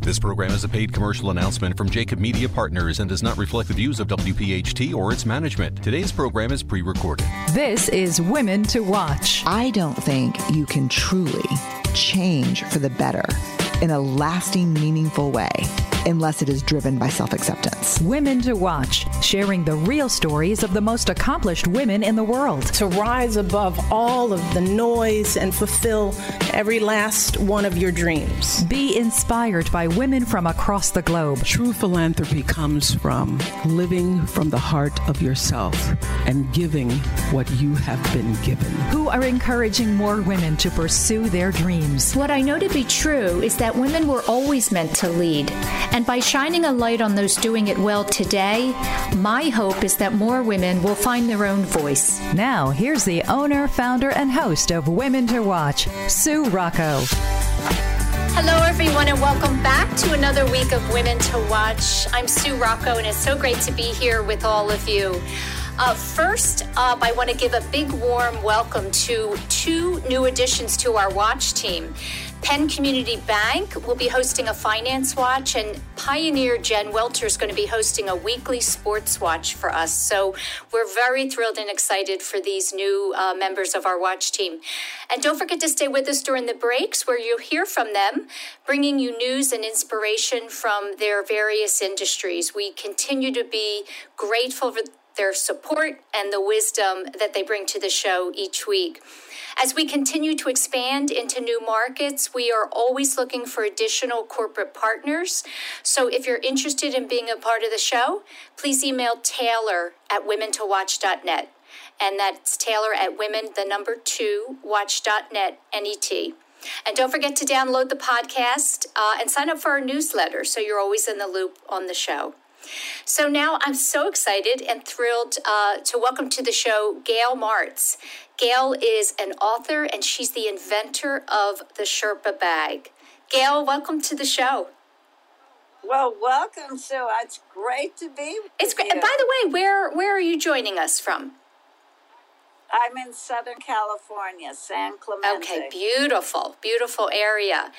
This program is a paid commercial announcement from Jacob Media Partners and does not reflect the views of WPHT or its management. Today's program is pre recorded. This is Women to Watch. I don't think you can truly change for the better in a lasting, meaningful way unless it is driven by self acceptance. Women to Watch, sharing the real stories of the most accomplished women in the world. To rise above all of the noise and fulfill every last one of your dreams. Be inspired by women from across the globe. True philanthropy comes from living from the heart of yourself and giving what you have been given. Who are encouraging more women to pursue their dreams. What I know to be true is that women were always meant to lead. And by shining a light on those doing it well today, my hope is that more women will find their own voice. Now, here's the owner, founder, and host of Women to Watch, Sue Rocco. Hello, everyone, and welcome back to another week of Women to Watch. I'm Sue Rocco, and it's so great to be here with all of you. Uh, first up, I want to give a big warm welcome to two new additions to our watch team. Penn Community Bank will be hosting a finance watch, and Pioneer Jen Welter is going to be hosting a weekly sports watch for us. So we're very thrilled and excited for these new uh, members of our watch team. And don't forget to stay with us during the breaks where you'll hear from them, bringing you news and inspiration from their various industries. We continue to be grateful for their support and the wisdom that they bring to the show each week. As we continue to expand into new markets, we are always looking for additional corporate partners. So if you're interested in being a part of the show, please email Taylor at womentowatch.net. And that's Taylor at women, the number two, watch.net, N-E-T. And don't forget to download the podcast uh, and sign up for our newsletter so you're always in the loop on the show. So now I'm so excited and thrilled uh, to welcome to the show Gail Martz. Gail is an author and she's the inventor of the Sherpa bag. Gail, welcome to the show. Well, welcome, Sue. It's great to be. it's great. You. By the way, where where are you joining us from? I'm in Southern California, San Clemente. Okay, beautiful, beautiful area.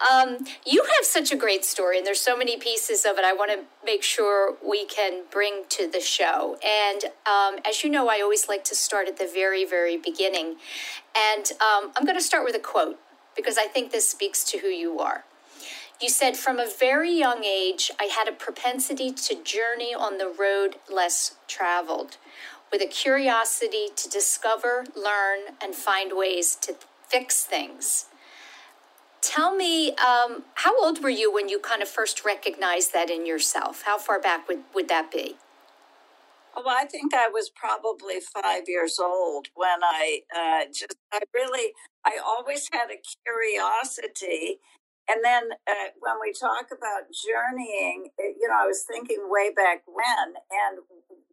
Um, you have such a great story, and there's so many pieces of it I want to make sure we can bring to the show. And um, as you know, I always like to start at the very, very beginning. And um, I'm going to start with a quote because I think this speaks to who you are. You said, From a very young age, I had a propensity to journey on the road less traveled with a curiosity to discover, learn, and find ways to fix things. Tell me, um, how old were you when you kind of first recognized that in yourself? How far back would, would that be? Well, I think I was probably five years old when I uh, just, I really, I always had a curiosity. And then uh, when we talk about journeying, you know, I was thinking way back when, and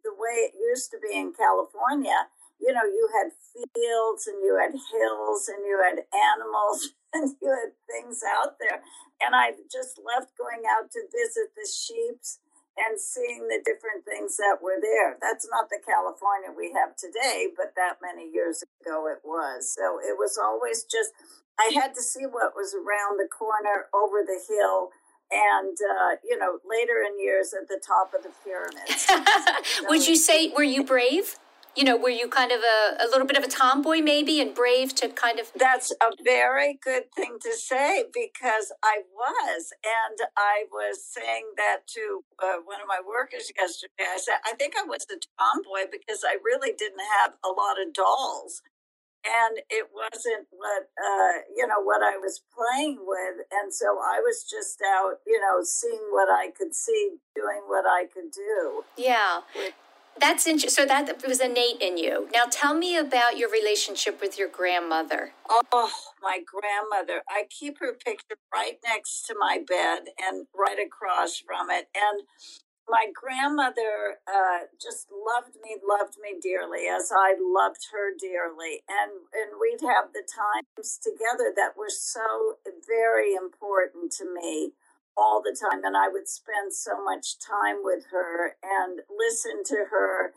the way it used to be in California, you know, you had fields and you had hills and you had animals and you had things out there. And I just loved going out to visit the sheeps and seeing the different things that were there. That's not the California we have today, but that many years ago it was. So it was always just, I had to see what was around the corner, over the hill, and uh, you know later in years at the top of the pyramids. Would you say were you brave? You know, were you kind of a, a little bit of a tomboy maybe and brave to kind of That's a very good thing to say because I was and I was saying that to uh, one of my workers yesterday. I said I think I was a tomboy because I really didn't have a lot of dolls and it wasn't what uh, you know what I was playing with, and so I was just out, you know, seeing what I could see, doing what I could do. Yeah. That's interesting. So that was innate in you. Now tell me about your relationship with your grandmother. Oh, my grandmother. I keep her picture right next to my bed and right across from it. And my grandmother uh, just loved me, loved me dearly, as I loved her dearly, and and we'd have the times together that were so very important to me all the time, and I would spend so much time with her and listen to her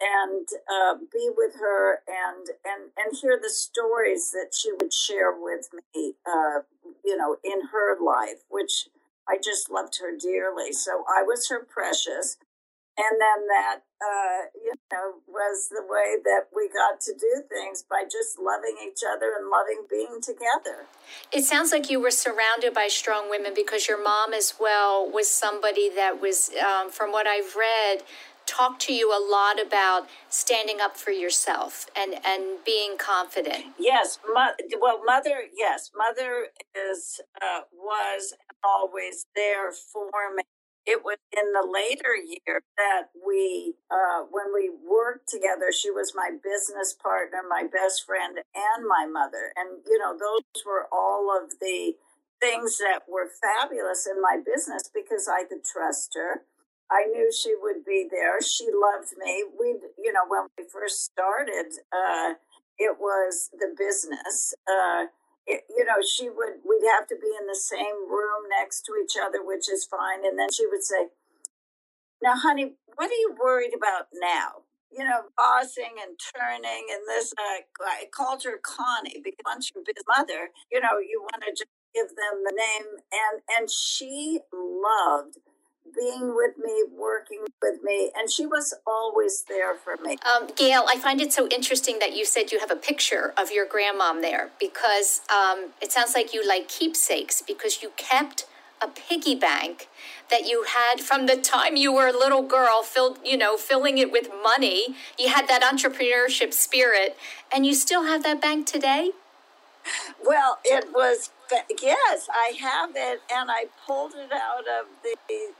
and uh, be with her and and and hear the stories that she would share with me, uh, you know, in her life, which I just loved her dearly. So I was her precious. And then that, uh, you know, was the way that we got to do things by just loving each other and loving being together. It sounds like you were surrounded by strong women because your mom, as well, was somebody that was, um, from what I've read, talk to you a lot about standing up for yourself and and being confident. Yes, mo- well, mother. Yes, mother is uh, was always there for me. It was in the later years that we, uh, when we worked together, she was my business partner, my best friend, and my mother. And, you know, those were all of the things that were fabulous in my business because I could trust her. I knew she would be there. She loved me. We, you know, when we first started, uh, it was the business. Uh, it, you know, she would, we'd have to be in the same room next to each other, which is fine. And then she would say, Now, honey, what are you worried about now? You know, bossing and turning and this. Uh, I called her Connie because once you're his mother, you know, you want to just give them the name. And, and she loved being with me, working with me, and she was always there for me. Um, Gail, I find it so interesting that you said you have a picture of your grandmom there because um, it sounds like you like keepsakes because you kept a piggy bank that you had from the time you were a little girl filled you know filling it with money you had that entrepreneurship spirit and you still have that bank today well, it was yes, I have it, and I pulled it out of the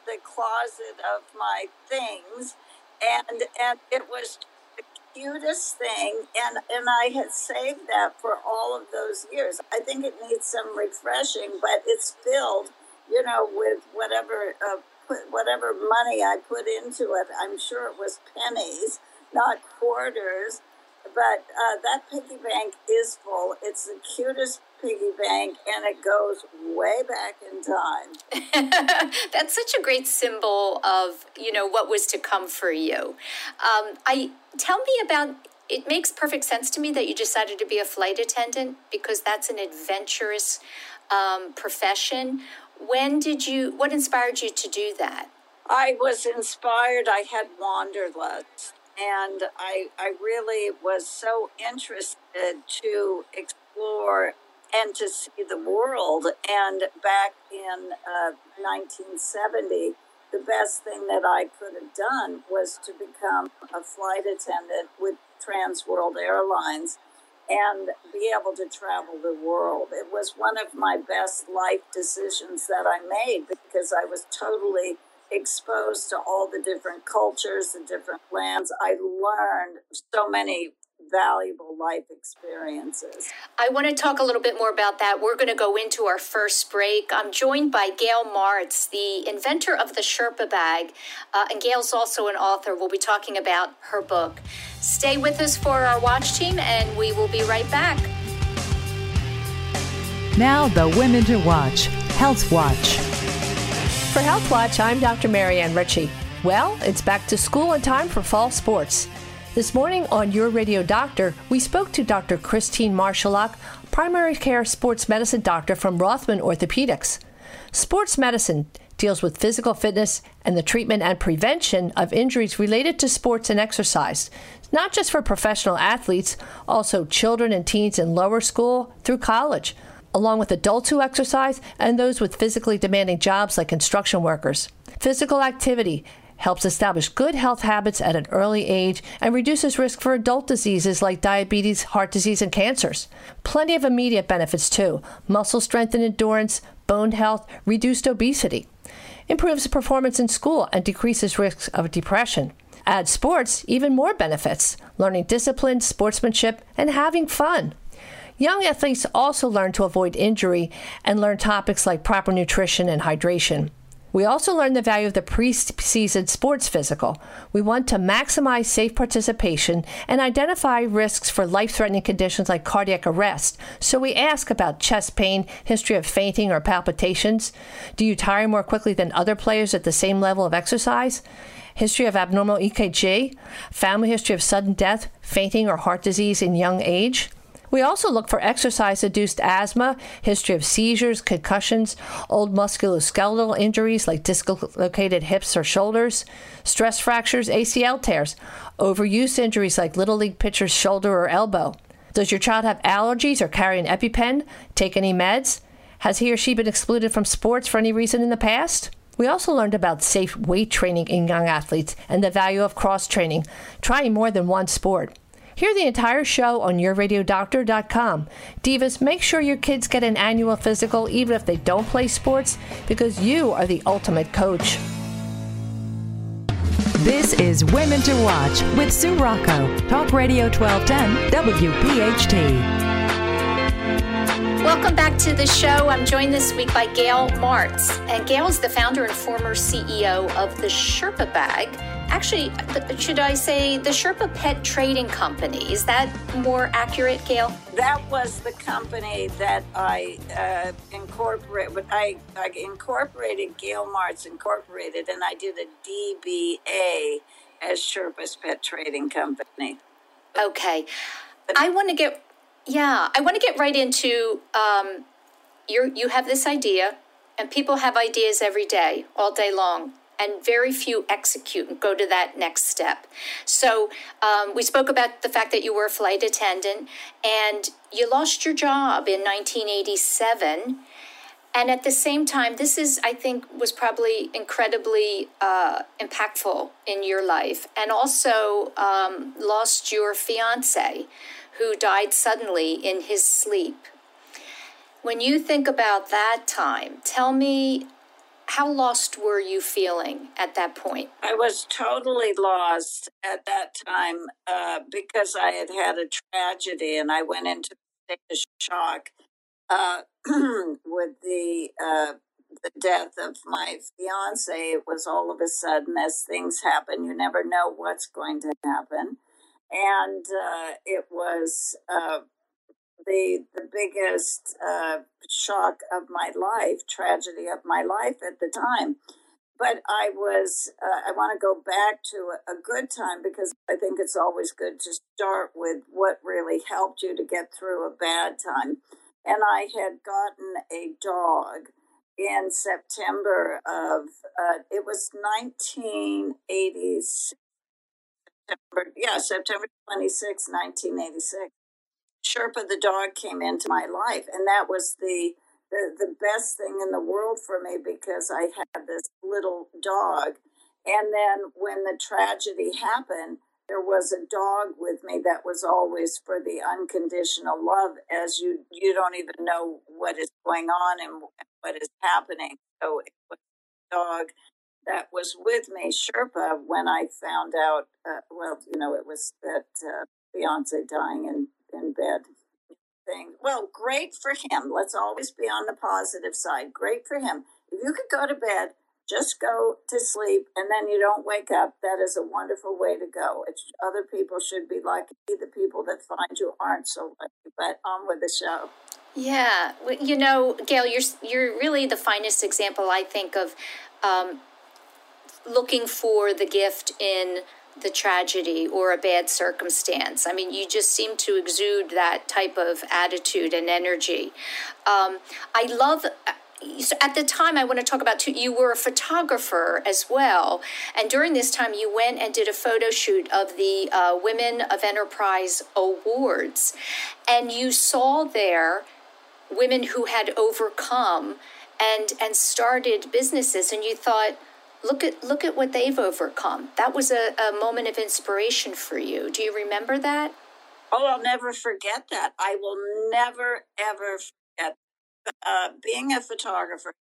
the closet of my things, and and it was the cutest thing, and and I had saved that for all of those years. I think it needs some refreshing, but it's filled, you know, with whatever uh, put whatever money I put into it. I'm sure it was pennies, not quarters but uh, that piggy bank is full. It's the cutest piggy bank, and it goes way back in time. That's such a great symbol of you know what was to come for you. Um, I tell me about. It makes perfect sense to me that you decided to be a flight attendant because that's an adventurous um, profession. When did you? What inspired you to do that? I was inspired. I had wanderlust and I, I really was so interested to explore and to see the world. And back in uh, 1970, the best thing that I could have done was to become a flight attendant with Trans World Airlines and be able to travel the world. It was one of my best life decisions that I made because I was totally exposed to all the different cultures, the different lands. I learned so many valuable life experiences. I want to talk a little bit more about that. We're going to go into our first break. I'm joined by Gail Martz, the inventor of the Sherpa bag, uh, and Gail's also an author. We'll be talking about her book. Stay with us for our watch team, and we will be right back. Now, the Women to Watch Health Watch. For Health Watch, I'm Dr. Marianne Ritchie. Well, it's back to school and time for fall sports. This morning on Your Radio Doctor, we spoke to Dr. Christine Marshallock, primary care sports medicine doctor from Rothman Orthopedics. Sports medicine deals with physical fitness and the treatment and prevention of injuries related to sports and exercise, not just for professional athletes, also children and teens in lower school through college along with adults who exercise and those with physically demanding jobs like construction workers. Physical activity helps establish good health habits at an early age and reduces risk for adult diseases like diabetes, heart disease, and cancers. Plenty of immediate benefits too muscle strength and endurance, bone health, reduced obesity. Improves performance in school and decreases risks of depression. Add sports, even more benefits, learning discipline, sportsmanship, and having fun. Young athletes also learn to avoid injury and learn topics like proper nutrition and hydration. We also learn the value of the preseason sports physical. We want to maximize safe participation and identify risks for life threatening conditions like cardiac arrest. So we ask about chest pain, history of fainting or palpitations. Do you tire more quickly than other players at the same level of exercise? History of abnormal EKG, family history of sudden death, fainting, or heart disease in young age. We also look for exercise induced asthma, history of seizures, concussions, old musculoskeletal injuries like dislocated hips or shoulders, stress fractures, ACL tears, overuse injuries like Little League pitcher's shoulder or elbow. Does your child have allergies or carry an EpiPen? Take any meds? Has he or she been excluded from sports for any reason in the past? We also learned about safe weight training in young athletes and the value of cross training, trying more than one sport. Hear the entire show on yourradiodoctor.com. Divas, make sure your kids get an annual physical even if they don't play sports because you are the ultimate coach. This is Women to Watch with Sue Rocco, Talk Radio 1210, WPHT. Welcome back to the show. I'm joined this week by Gail Martz. And Gail is the founder and former CEO of the Sherpa Bag actually, should I say the Sherpa Pet Trading Company? Is that more accurate, Gail? That was the company that I uh, incorporated. I, I incorporated Gail Martz Incorporated, and I did a DBA as Sherpa's Pet Trading Company. Okay, I want to get yeah, I want to get right into um, you. You have this idea, and people have ideas every day, all day long and very few execute and go to that next step. So um, we spoke about the fact that you were a flight attendant and you lost your job in 1987. And at the same time, this is, I think, was probably incredibly uh, impactful in your life. And also um, lost your fiance, who died suddenly in his sleep. When you think about that time, tell me how lost were you feeling at that point? I was totally lost at that time uh, because I had had a tragedy and I went into state of shock uh, with the uh, the death of my fiance. It was all of a sudden, as things happen, you never know what's going to happen, and uh, it was uh, the the biggest uh, shock of my life, tragedy of my life at the time. But I was, uh, I want to go back to a, a good time because I think it's always good to start with what really helped you to get through a bad time. And I had gotten a dog in September of, uh, it was 1986. September, yeah, September 26, 1986. Sherpa the dog came into my life, and that was the, the the best thing in the world for me because I had this little dog, and then when the tragedy happened, there was a dog with me that was always for the unconditional love, as you you don't even know what is going on and what is happening. So it was a dog that was with me, Sherpa, when I found out. Uh, well, you know, it was that uh, fiance dying in bed thing. Well, great for him. Let's always be on the positive side. Great for him. If you could go to bed, just go to sleep and then you don't wake up, that is a wonderful way to go. It's, other people should be lucky. The people that find you aren't so lucky. But on with the show. Yeah, you know, Gail, you're you're really the finest example I think of um, looking for the gift in the tragedy or a bad circumstance. I mean, you just seem to exude that type of attitude and energy. Um, I love. at the time, I want to talk about you were a photographer as well. And during this time, you went and did a photo shoot of the uh, Women of Enterprise Awards. And you saw there women who had overcome and, and started businesses. And you thought, look at look at what they've overcome. That was a, a moment of inspiration for you. Do you remember that? Oh, I'll never forget that. I will never ever forget uh, being a photographer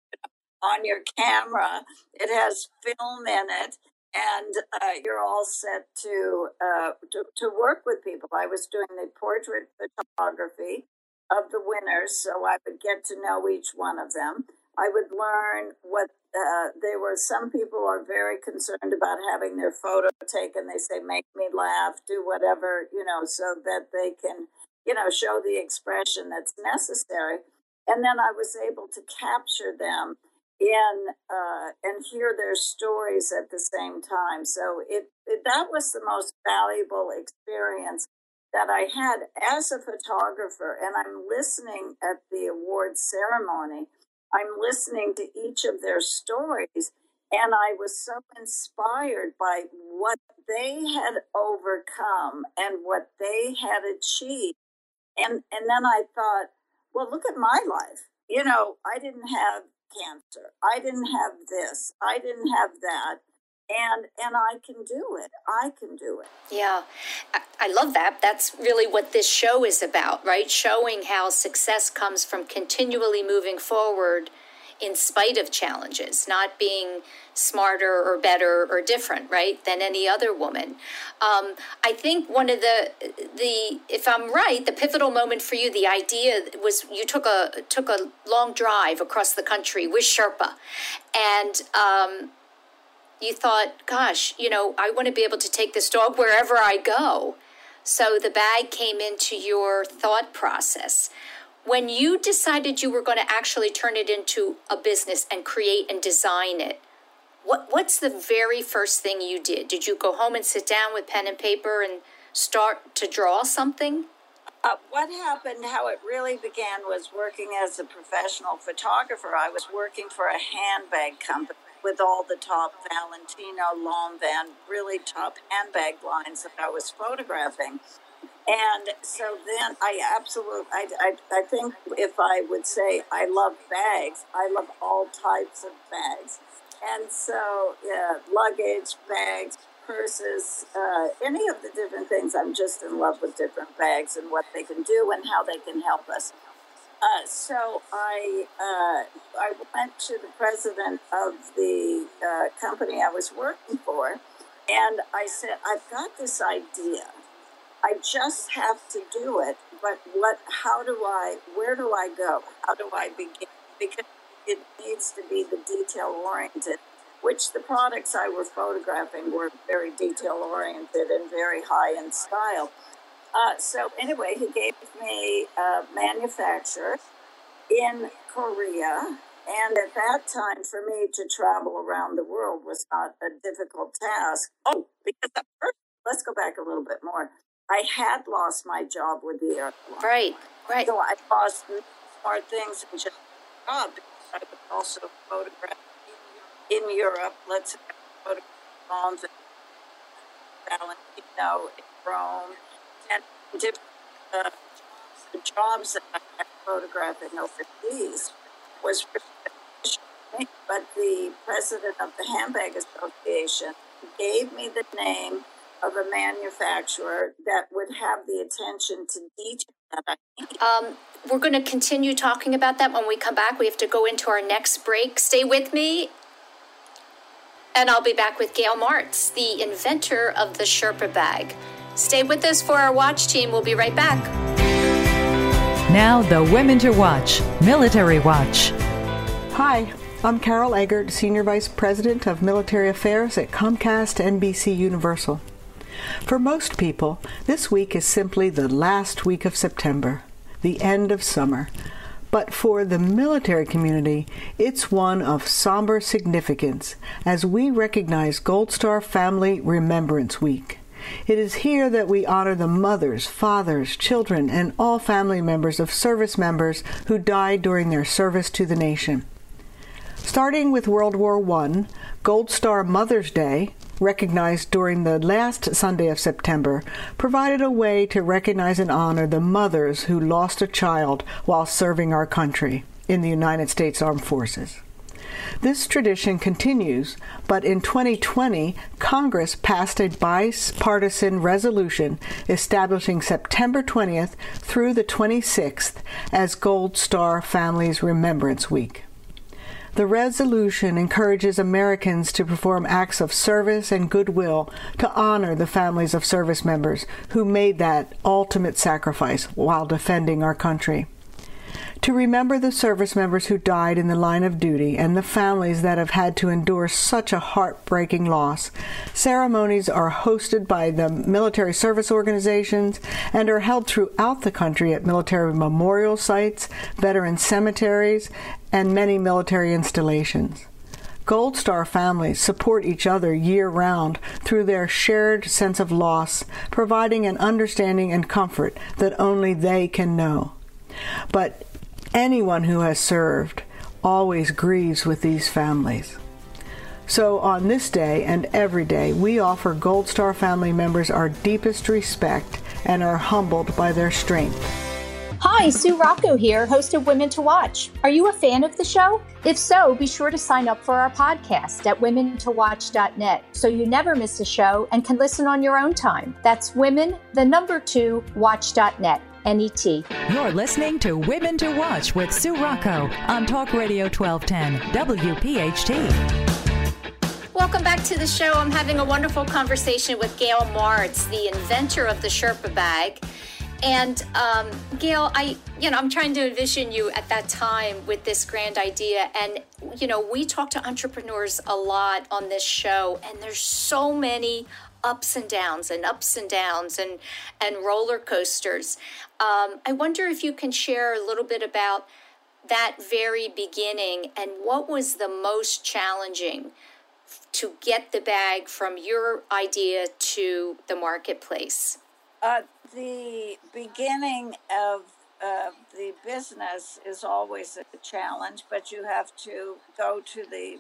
on your camera. It has film in it, and uh, you're all set to, uh, to to work with people. I was doing the portrait photography of the winners, so I would get to know each one of them. I would learn what uh, there were. Some people are very concerned about having their photo taken. They say, "Make me laugh," do whatever you know, so that they can you know show the expression that's necessary. And then I was able to capture them in uh, and hear their stories at the same time. So it, it that was the most valuable experience that I had as a photographer. And I'm listening at the awards ceremony. I'm listening to each of their stories, and I was so inspired by what they had overcome and what they had achieved. And and then I thought, well, look at my life. You know, I didn't have cancer. I didn't have this. I didn't have that. And and I can do it. I can do it. Yeah. I, love that. That's really what this show is about, right? Showing how success comes from continually moving forward in spite of challenges, not being smarter or better or different, right, than any other woman. Um, I think one of the the if I'm right, the pivotal moment for you, the idea was you took a took a long drive across the country with Sherpa, and um, you thought, gosh, you know, I want to be able to take this dog wherever I go. So the bag came into your thought process when you decided you were going to actually turn it into a business and create and design it, what what's the very first thing you did? Did you go home and sit down with pen and paper and start to draw something? Uh, what happened, how it really began, was working as a professional photographer. I was working for a handbag company with all the top Valentino, Lanvin, really top handbag lines that I was photographing. And so then I absolutely, I, I, I think if I would say I love bags, I love all types of bags. And so, yeah, luggage, bags, purses, uh, any of the different things. I'm just in love with different bags and what they can do and how they can help us. Uh, so I uh, I went to the president of the uh, company I was working for, and I said, I've got this idea I just have to do it. But what? How do I? Where do I go? How do I begin? Because it needs to be the detail oriented. Which the products I was photographing were very detail oriented and very high in style. Uh, so anyway, he gave me a manufacturer in Korea, and at that time, for me to travel around the world was not a difficult task. Oh, because first, let's go back a little bit more. I had lost my job with the airline. Right, right. So I lost more things than just a job. I would also photograph in Europe. Let's photograph Valentino in Rome, and different uh, the jobs that I had overseas was but the president of the Handbag Association gave me the name of a manufacturer that would have the attention to detail that I. Um, we're going to continue talking about that when we come back. We have to go into our next break. Stay with me. And I'll be back with Gail Martz, the inventor of the Sherpa bag. Stay with us for our watch team. We'll be right back. Now, the Women to Watch Military Watch. Hi, I'm Carol Eggert, Senior Vice President of Military Affairs at Comcast NBC Universal. For most people, this week is simply the last week of September, the end of summer. But for the military community, it's one of somber significance as we recognize Gold Star Family Remembrance Week. It is here that we honor the mothers, fathers, children, and all family members of service members who died during their service to the nation. Starting with World War I, Gold Star Mother's Day, recognized during the last Sunday of September, provided a way to recognize and honor the mothers who lost a child while serving our country in the United States Armed Forces. This tradition continues, but in 2020, Congress passed a bipartisan resolution establishing September 20th through the 26th as Gold Star Families Remembrance Week. The resolution encourages Americans to perform acts of service and goodwill to honor the families of service members who made that ultimate sacrifice while defending our country to remember the service members who died in the line of duty and the families that have had to endure such a heartbreaking loss. Ceremonies are hosted by the military service organizations and are held throughout the country at military memorial sites, veteran cemeteries, and many military installations. Gold Star families support each other year round through their shared sense of loss, providing an understanding and comfort that only they can know. But Anyone who has served always grieves with these families. So, on this day and every day, we offer Gold Star family members our deepest respect and are humbled by their strength. Hi, Sue Rocco here, host of Women to Watch. Are you a fan of the show? If so, be sure to sign up for our podcast at womentowatch.net so you never miss a show and can listen on your own time. That's women, the number two, watch.net. NET. You're listening to Women to Watch with Sue Rocco on Talk Radio 1210 WPHT. Welcome back to the show. I'm having a wonderful conversation with Gail Martz, the inventor of the Sherpa bag. And um, Gail, I, you know, I'm trying to envision you at that time with this grand idea. And, you know, we talk to entrepreneurs a lot on this show, and there's so many ups and downs and ups and downs and and roller coasters. Um, I wonder if you can share a little bit about that very beginning and what was the most challenging to get the bag from your idea to the marketplace. Uh, the beginning of uh, the business is always a challenge, but you have to go to the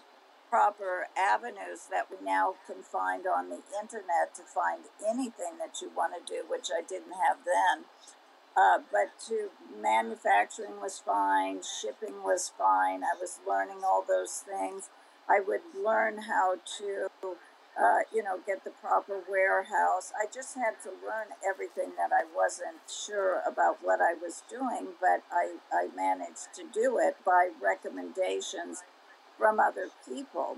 proper avenues that we now can find on the internet to find anything that you want to do, which I didn't have then. Uh, but to manufacturing was fine, shipping was fine. I was learning all those things. I would learn how to, uh, you know, get the proper warehouse. I just had to learn everything that I wasn't sure about what I was doing, but I, I managed to do it by recommendations from other people.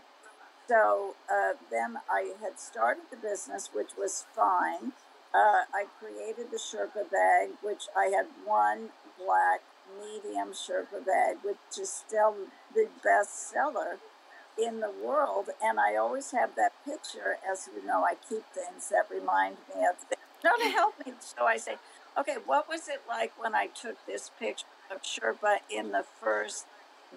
So uh, then I had started the business, which was fine. Uh, I created the Sherpa bag, which I had one black medium Sherpa bag, which is still the best seller in the world. And I always have that picture, as you know, I keep things that remind me of things. No, to help me. So I say, okay, what was it like when I took this picture of Sherpa in the first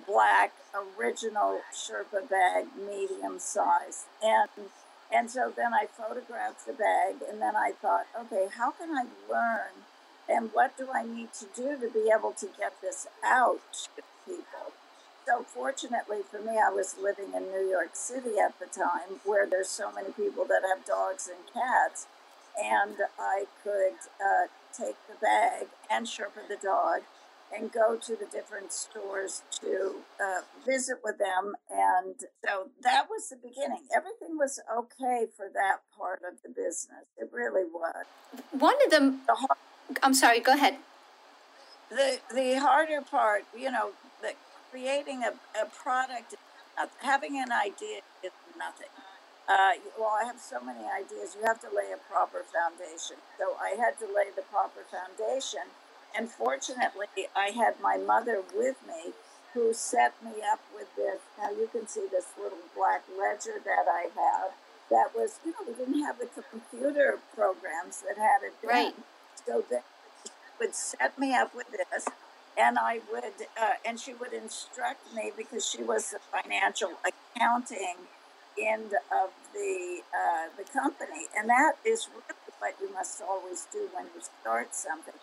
black original Sherpa bag, medium size. And and so then I photographed the bag and then I thought, okay, how can I learn and what do I need to do to be able to get this out to people? So fortunately for me, I was living in New York City at the time where there's so many people that have dogs and cats. And I could uh, take the bag and Sherpa the dog and go to the different stores to uh, visit with them. And so that was the beginning. Everything was okay for that part of the business. It really was. One of them, the hard, I'm sorry, go ahead. The, the harder part, you know, the, creating a, a product, having an idea is nothing. Uh, well, I have so many ideas. You have to lay a proper foundation. So I had to lay the proper foundation and fortunately, I had my mother with me who set me up with this. Now you can see this little black ledger that I have. That was, you know, we didn't have the computer programs that had it. done. Right. So that would set me up with this, and I would, uh, and she would instruct me because she was the financial accounting end of the uh, the company, and that is really what you must always do when you start something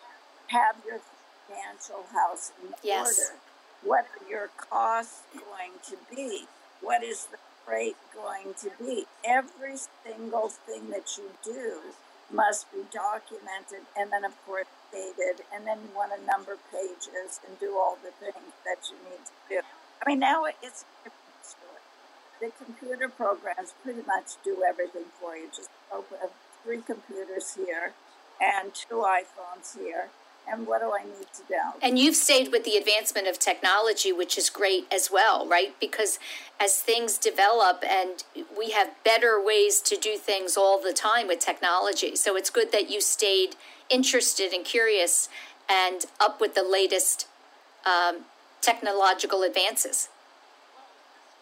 have your financial house in yes. order. What are your costs going to be? What is the freight going to be? Every single thing that you do must be documented and then, of course, dated. And then you want to number pages and do all the things that you need to do. I mean, now it's a different story. The computer programs pretty much do everything for you. Just open three computers here and two iPhones here and what do I need to do? And you've stayed with the advancement of technology, which is great as well, right? Because as things develop and we have better ways to do things all the time with technology. So it's good that you stayed interested and curious and up with the latest um, technological advances.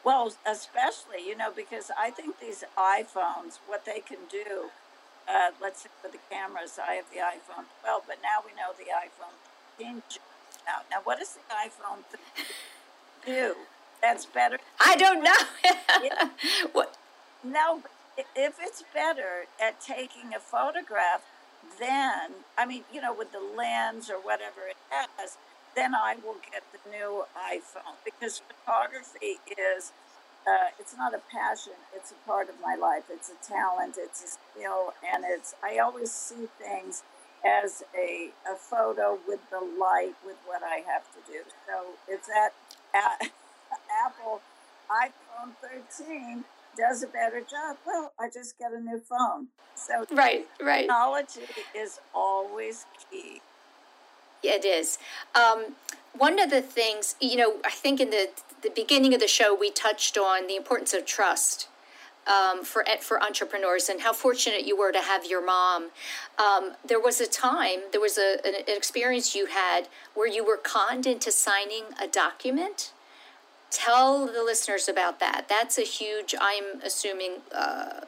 Well, especially, you know, because I think these iPhones, what they can do uh, let's say for the cameras, I have the iPhone 12, but now we know the iPhone 15 out. Now, what does the iPhone do? That's better. I don't know. what? No, if it's better at taking a photograph, then I mean, you know, with the lens or whatever it has, then I will get the new iPhone because photography is uh, it's not a passion it's a part of my life it's a talent it's a skill and it's i always see things as a, a photo with the light with what i have to do. So it's that apple iphone 13 does a better job. Well i just get a new phone. So right right. technology is always key. It is. Um, one of the things you know i think in the the beginning of the show, we touched on the importance of trust. Um, for for entrepreneurs and how fortunate you were to have your mom. Um, there was a time, there was a, an, experience you had where you were conned into signing a document. Tell the listeners about that. That's a huge, I'm assuming, uh,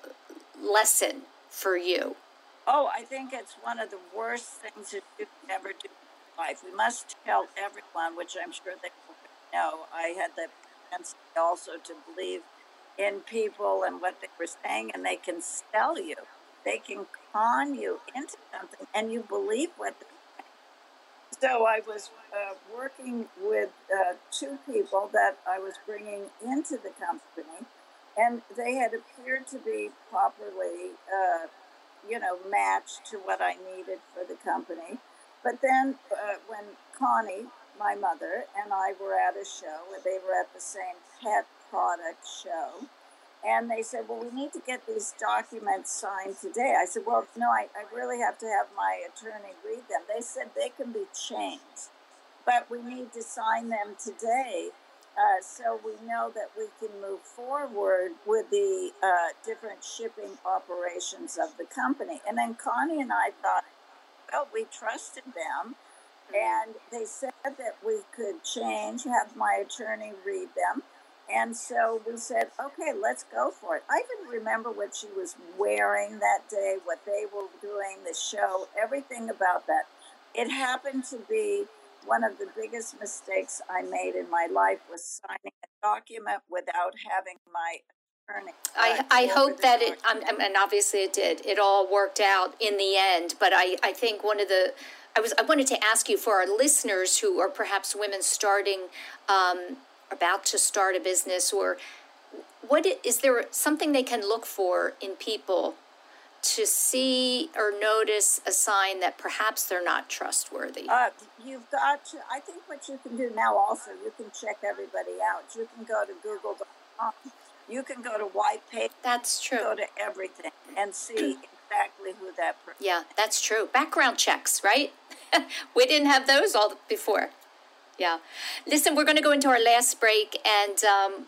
lesson for you. Oh, I think it's one of the worst things that you can ever do in life. We must tell everyone, which I'm sure they know. I had the propensity also to believe in people and what they were saying, and they can sell you. They can con you into something, and you believe what they're. So I was uh, working with uh, two people that I was bringing into the company, and they had appeared to be properly, uh, you know, matched to what I needed for the company. But then uh, when Connie, my mother and I were at a show, they were at the same pet product show. And they said, Well, we need to get these documents signed today. I said, Well, no, I, I really have to have my attorney read them. They said they can be changed, but we need to sign them today uh, so we know that we can move forward with the uh, different shipping operations of the company. And then Connie and I thought, well, we trusted them and they said that we could change, have my attorney read them. And so we said, okay, let's go for it. I even remember what she was wearing that day, what they were doing, the show, everything about that. It happened to be one of the biggest mistakes I made in my life was signing a document without having my I, I hope that it, um, and obviously it did, it all worked out in the end. But I, I think one of the I was I wanted to ask you for our listeners who are perhaps women starting, um, about to start a business, or what is there something they can look for in people to see or notice a sign that perhaps they're not trustworthy? Uh, you've got to. I think what you can do now also you can check everybody out. You can go to Google.com. You can go to white paper. That's true. Go to everything and see exactly who that person. Yeah, that's true. Background checks, right? we didn't have those all before. Yeah. Listen, we're going to go into our last break, and um,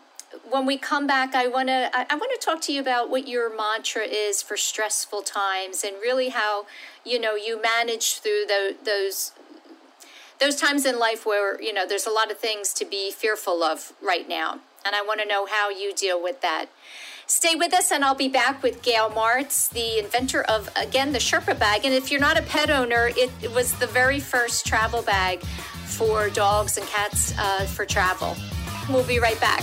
when we come back, I want to I, I want to talk to you about what your mantra is for stressful times, and really how you know you manage through the, those those times in life where you know there's a lot of things to be fearful of right now, and I want to know how you deal with that. Stay with us, and I'll be back with Gail Martz, the inventor of, again, the Sherpa bag. And if you're not a pet owner, it, it was the very first travel bag for dogs and cats uh, for travel. We'll be right back.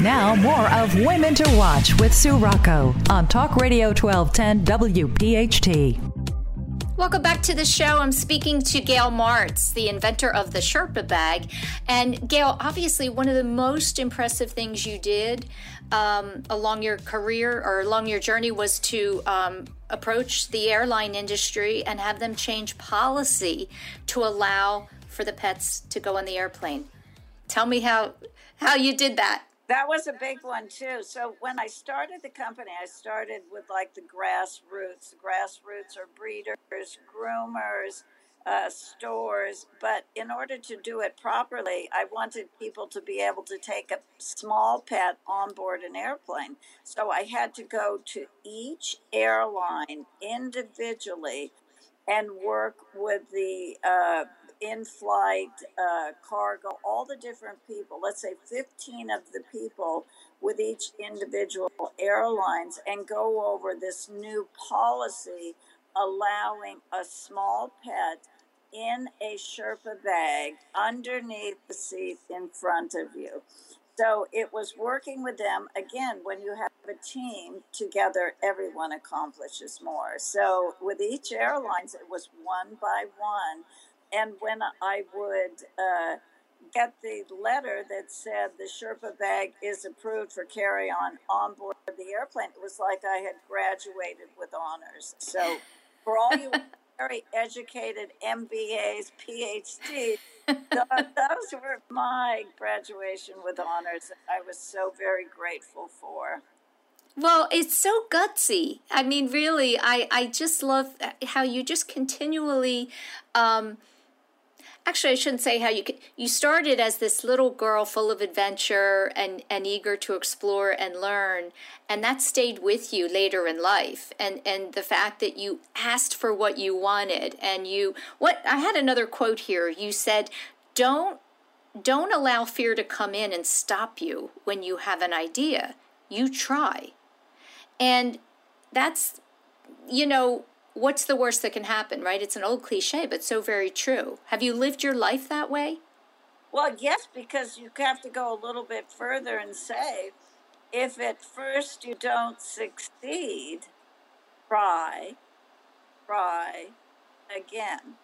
Now, more of Women to Watch with Sue Rocco on Talk Radio 1210 WPHT. Welcome back to the show. I'm speaking to Gail Martz, the inventor of the Sherpa bag. And Gail, obviously, one of the most impressive things you did um, along your career or along your journey was to um, approach the airline industry and have them change policy to allow for the pets to go on the airplane. Tell me how how you did that. That was a big one too. So when I started the company, I started with like the grassroots. The grassroots are breeders, groomers, uh, stores. But in order to do it properly, I wanted people to be able to take a small pet on board an airplane. So I had to go to each airline individually and work with the uh, in flight, uh, cargo, all the different people, let's say 15 of the people with each individual airlines, and go over this new policy allowing a small pet in a Sherpa bag underneath the seat in front of you. So it was working with them. Again, when you have a team together, everyone accomplishes more. So with each airlines, it was one by one. And when I would uh, get the letter that said the Sherpa bag is approved for carry on on board the airplane, it was like I had graduated with honors. So for all you very educated MBAs, PhDs, those were my graduation with honors. I was so very grateful for. Well, it's so gutsy. I mean, really, I, I just love how you just continually. Um, actually, I shouldn't say how you you started as this little girl full of adventure and, and eager to explore and learn, and that stayed with you later in life. And and the fact that you asked for what you wanted, and you what I had another quote here. You said, don't don't allow fear to come in and stop you when you have an idea. You try. And that's you know, what's the worst that can happen, right? It's an old cliche, but so very true. Have you lived your life that way? Well, yes, because you have to go a little bit further and say if at first you don't succeed, try, try again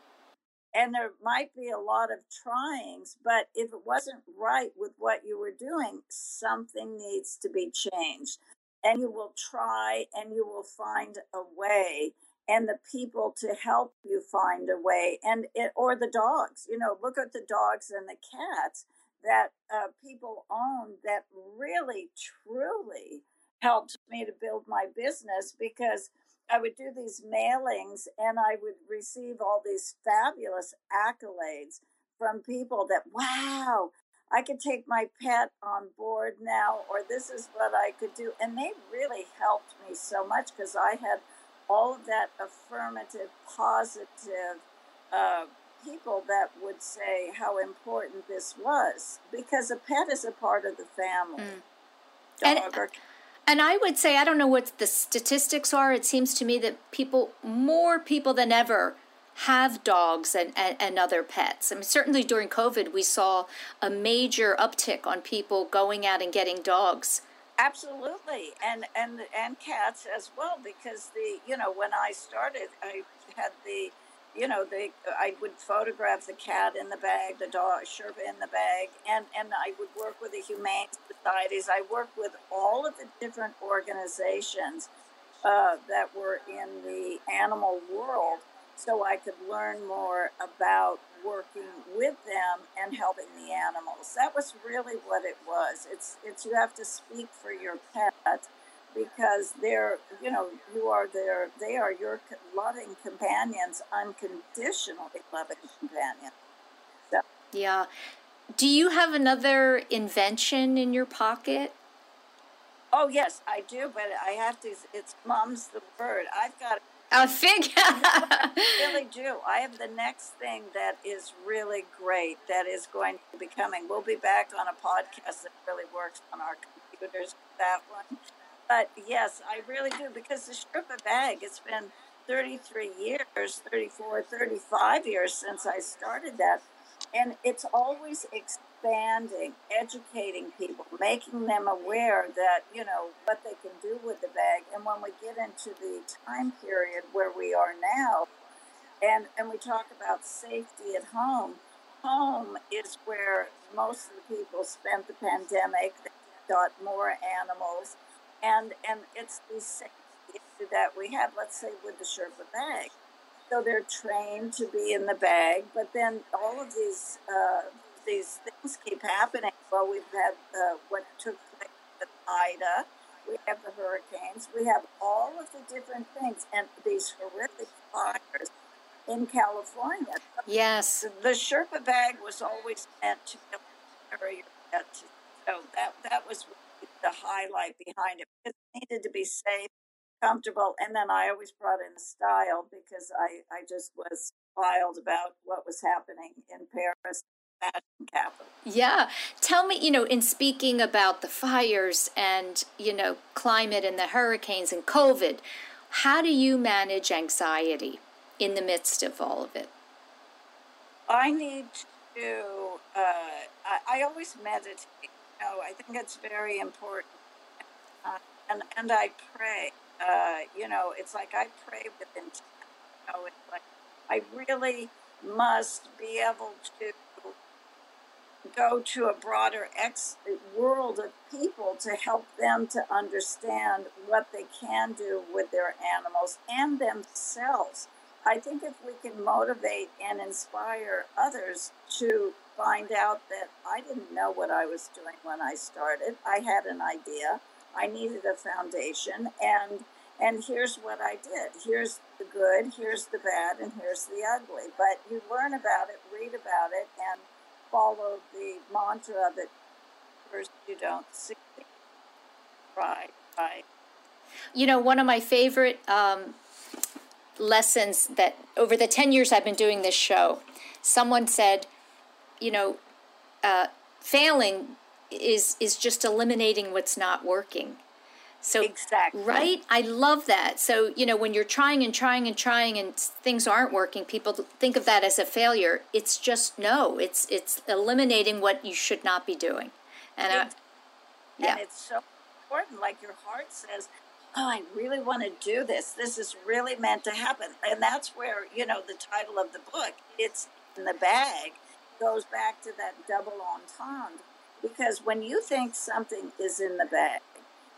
and there might be a lot of tryings, but if it wasn't right with what you were doing, something needs to be changed. And you will try and you will find a way and the people to help you find a way and it, or the dogs you know look at the dogs and the cats that uh, people own that really truly helped me to build my business because I would do these mailings and I would receive all these fabulous accolades from people that, wow, I could take my pet on board now, or this is what I could do. And they really helped me so much because I had all of that affirmative, positive uh, people that would say how important this was because a pet is a part of the family. Mm. And, or and I would say, I don't know what the statistics are. It seems to me that people, more people than ever, have dogs and, and, and, other pets. I mean, certainly during COVID, we saw a major uptick on people going out and getting dogs. Absolutely, and and and cats as well, because the you know when I started, I had the you know, they I would photograph the cat in the bag, the dog Sherpa in the bag, and and I would work with the humane societies. I worked with all of the different organizations uh, that were in the animal world, so I could learn more about working with them and helping the animals. That was really what it was. It's it's you have to speak for your pet because they're you know you are their they are your loving companions unconditionally loving companions so. yeah do you have another invention in your pocket oh yes i do but i have to it's mom's the bird. i've got a fig I really do. I have the next thing that is really great that is going to be coming. We'll be back on a podcast that really works on our computers. That one but yes, I really do because the Sherpa bag, it's been 33 years, 34, 35 years since I started that. And it's always expanding, educating people, making them aware that, you know, what they can do with the bag. And when we get into the time period where we are now, and, and we talk about safety at home, home is where most of the people spent the pandemic. They got more animals and and it's the safety that we have. Let's say with the Sherpa bag, so they're trained to be in the bag, but then all of these uh, these things keep happening. Well, we've had uh, what took place with Ida, we have the hurricanes, we have all of the different things, and these horrific fires in California. Yes. The Sherpa bag was always meant to carry your pet. So that, that was the highlight behind it. It needed to be safe, comfortable, and then I always brought in style because I, I just was wild about what was happening in Paris fashion capital. Yeah. Tell me, you know, in speaking about the fires and, you know, climate and the hurricanes and COVID, how do you manage anxiety in the midst of all of it? I need to, uh, I, I, always meditate. You know, I think it's very important. Uh, and, and I pray. Uh, you know, it's like I pray with intent. You know, it's like I really must be able to go to a broader ex- world of people to help them to understand what they can do with their animals and themselves. I think if we can motivate and inspire others to find out that I didn't know what I was doing when I started, I had an idea, I needed a foundation, and and here's what I did. Here's the good, here's the bad, and here's the ugly. But you learn about it, read about it, and follow the mantra that first you don't see. Right, right. You know, one of my favorite um, lessons that over the 10 years I've been doing this show, someone said, you know, uh, failing is is just eliminating what's not working. So exactly right, I love that. So you know, when you're trying and trying and trying and things aren't working, people think of that as a failure. It's just no. It's it's eliminating what you should not be doing, and I, yeah, and it's so important. Like your heart says, "Oh, I really want to do this. This is really meant to happen," and that's where you know the title of the book. It's in the bag goes back to that double entendre because when you think something is in the bag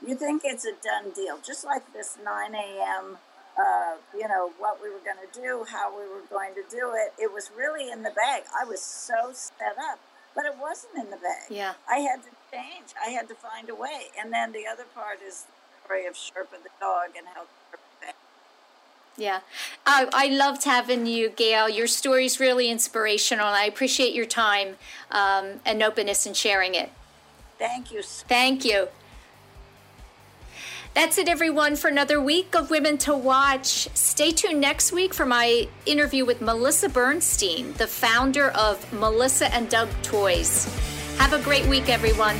you think it's a done deal, just like this 9 a.m. Uh, you know what we were going to do, how we were going to do it. It was really in the bag. I was so set up, but it wasn't in the bag. Yeah, I had to change. I had to find a way. And then the other part is the story of Sherpa the dog and how yeah. I, I loved having you, Gayle. Your story is really inspirational. and I appreciate your time um, and openness in sharing it. Thank you. Thank you. That's it, everyone, for another week of Women to Watch. Stay tuned next week for my interview with Melissa Bernstein, the founder of Melissa and Doug Toys. Have a great week, everyone.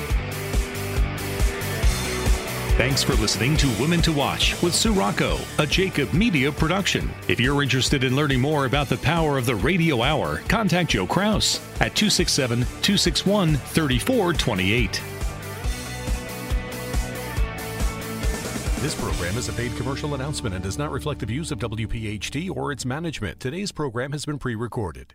Thanks for listening to Women to Watch with Sue Rocco, a Jacob Media production. If you're interested in learning more about the power of the radio hour, contact Joe Kraus at 267 261 3428. This program is a paid commercial announcement and does not reflect the views of WPHT or its management. Today's program has been pre recorded.